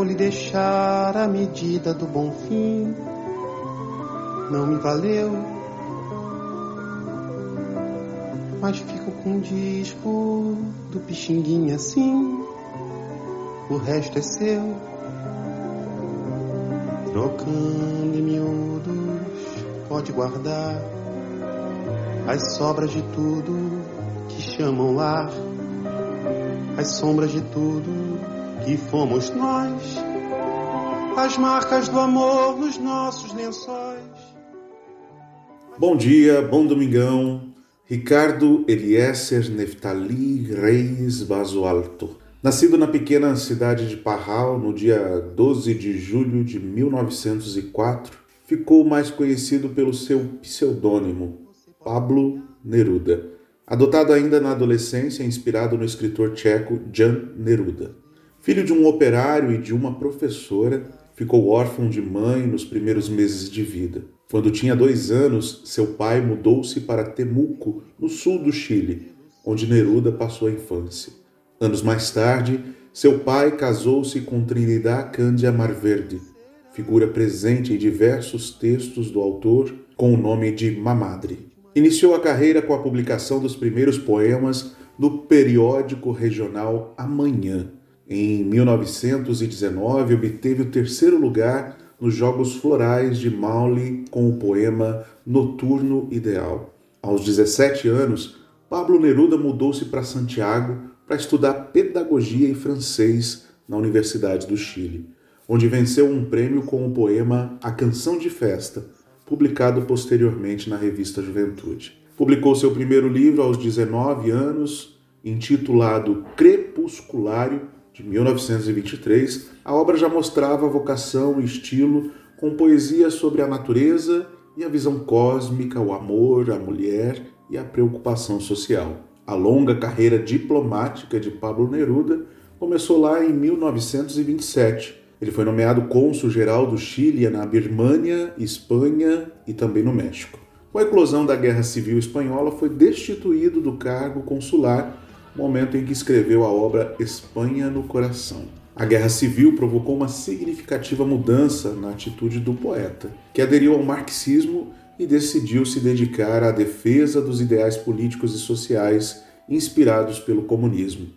vou lhe deixar a medida do bom fim. Não me valeu, mas fico com um disco do Pixinguinha assim. O resto é seu, trocando em miúdos, pode guardar as sobras de tudo que chamam lar, as sombras de tudo que fomos nós, as marcas do amor nos nossos lençóis. Bom dia, bom domingão. Ricardo Eliezer Neftali Reis Basualto. Nascido na pequena cidade de Parral no dia 12 de julho de 1904, ficou mais conhecido pelo seu pseudônimo Pablo Neruda, adotado ainda na adolescência, inspirado no escritor tcheco Jan Neruda. Filho de um operário e de uma professora, ficou órfão de mãe nos primeiros meses de vida. Quando tinha dois anos, seu pai mudou-se para Temuco, no sul do Chile, onde Neruda passou a infância. Anos mais tarde, seu pai casou-se com Trinidad Cândia Marverde, figura presente em diversos textos do autor com o nome de Mamadre. Iniciou a carreira com a publicação dos primeiros poemas no periódico regional Amanhã. Em 1919, obteve o terceiro lugar nos Jogos Florais de Maule com o poema Noturno Ideal. Aos 17 anos, Pablo Neruda mudou-se para Santiago para estudar pedagogia e francês na Universidade do Chile, onde venceu um prêmio com o poema A Canção de Festa, publicado posteriormente na revista Juventude. Publicou seu primeiro livro aos 19 anos, intitulado Crepusculário de 1923, a obra já mostrava vocação e estilo com poesia sobre a natureza e a visão cósmica, o amor, a mulher e a preocupação social. A longa carreira diplomática de Pablo Neruda começou lá em 1927. Ele foi nomeado cônsul-geral do Chile na Birmânia, Espanha e também no México. Com a eclosão da Guerra Civil Espanhola, foi destituído do cargo consular momento em que escreveu a obra Espanha no Coração. A Guerra Civil provocou uma significativa mudança na atitude do poeta, que aderiu ao marxismo e decidiu se dedicar à defesa dos ideais políticos e sociais inspirados pelo comunismo.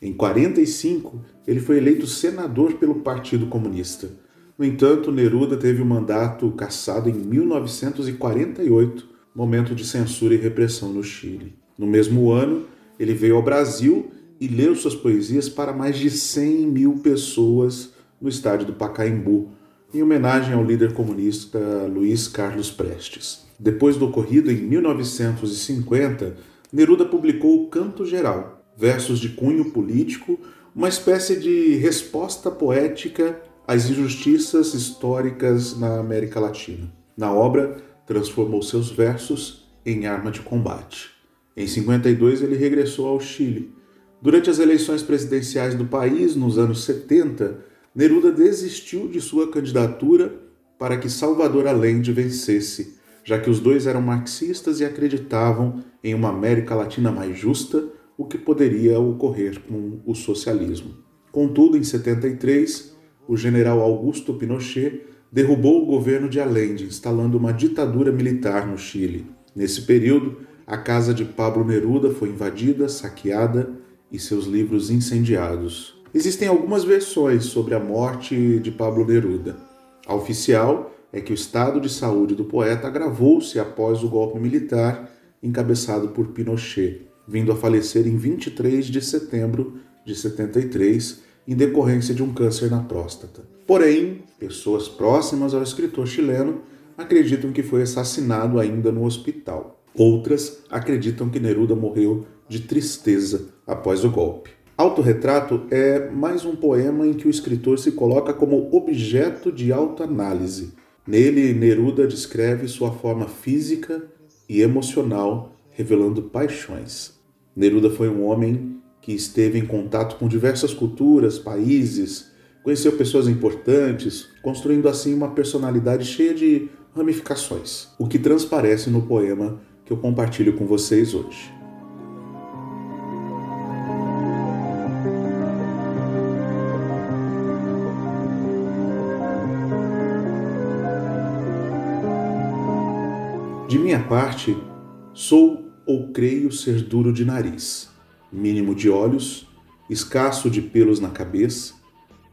Em 45, ele foi eleito senador pelo Partido Comunista. No entanto, Neruda teve o mandato cassado em 1948, momento de censura e repressão no Chile. No mesmo ano, ele veio ao Brasil e leu suas poesias para mais de 100 mil pessoas no estádio do Pacaembu, em homenagem ao líder comunista Luiz Carlos Prestes. Depois do ocorrido em 1950, Neruda publicou o Canto Geral, versos de cunho político, uma espécie de resposta poética às injustiças históricas na América Latina. Na obra, transformou seus versos em arma de combate. Em 52, ele regressou ao Chile. Durante as eleições presidenciais do país, nos anos 70, Neruda desistiu de sua candidatura para que Salvador Allende vencesse, já que os dois eram marxistas e acreditavam em uma América Latina mais justa, o que poderia ocorrer com o socialismo. Contudo, em 73, o general Augusto Pinochet derrubou o governo de Allende, instalando uma ditadura militar no Chile. Nesse período, a casa de Pablo Neruda foi invadida, saqueada e seus livros incendiados. Existem algumas versões sobre a morte de Pablo Neruda. A oficial é que o estado de saúde do poeta agravou-se após o golpe militar encabeçado por Pinochet, vindo a falecer em 23 de setembro de 73 em decorrência de um câncer na próstata. Porém, pessoas próximas ao escritor chileno acreditam que foi assassinado ainda no hospital. Outras acreditam que Neruda morreu de tristeza após o golpe. Autorretrato é mais um poema em que o escritor se coloca como objeto de autoanálise. Nele, Neruda descreve sua forma física e emocional, revelando paixões. Neruda foi um homem que esteve em contato com diversas culturas, países, conheceu pessoas importantes, construindo assim uma personalidade cheia de ramificações, o que transparece no poema que eu compartilho com vocês hoje. De minha parte, sou ou creio ser duro de nariz, mínimo de olhos, escasso de pelos na cabeça,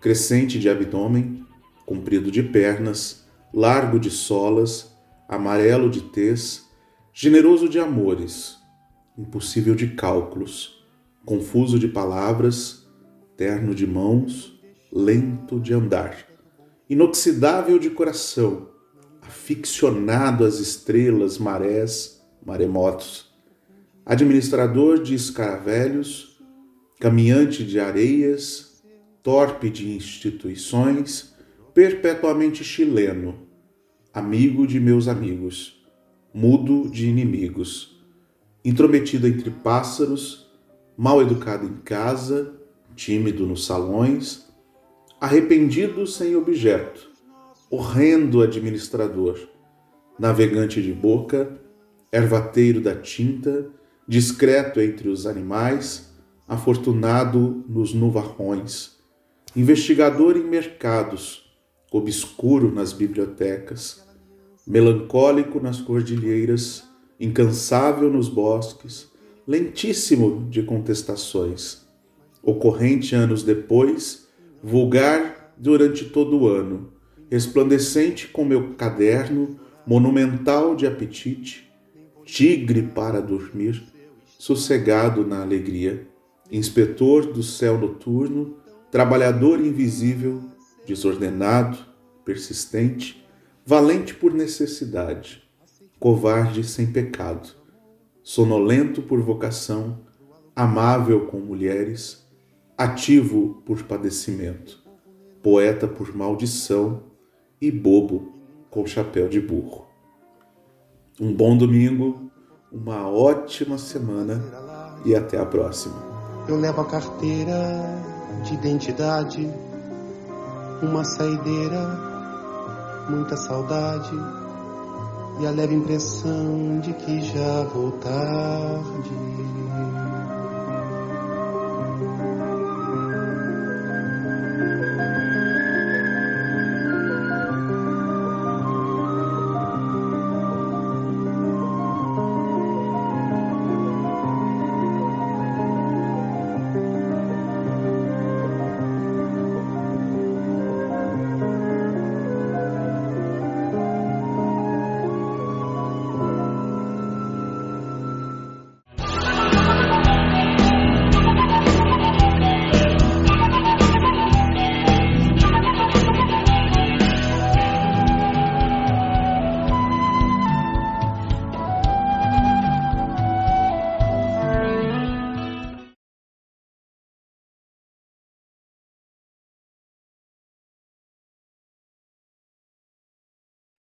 crescente de abdômen, comprido de pernas, largo de solas, amarelo de tez, generoso de amores, impossível de cálculos, confuso de palavras, terno de mãos, lento de andar, inoxidável de coração, aficionado às estrelas, marés, maremotos, administrador de escaravelhos, caminhante de areias, torpe de instituições, perpetuamente chileno, amigo de meus amigos, mudo de inimigos, intrometido entre pássaros, mal educado em casa, tímido nos salões, arrependido sem objeto, horrendo administrador, navegante de boca, ervateiro da tinta, discreto entre os animais, afortunado nos nuvarrões, investigador em mercados, obscuro nas bibliotecas, melancólico nas cordilheiras, incansável nos bosques, lentíssimo de contestações, ocorrente anos depois, vulgar durante todo o ano, resplandecente com meu caderno, monumental de apetite, tigre para dormir, sossegado na alegria, inspetor do céu noturno, trabalhador invisível, desordenado, persistente, valente por necessidade, covarde sem pecado, sonolento por vocação, amável com mulheres, ativo por padecimento, poeta por maldição e bobo com chapéu de burro. Um bom domingo, uma ótima semana e até a próxima. Eu levo a carteira de identidade, uma saideira muita saudade e a leve impressão de que já vou tarde.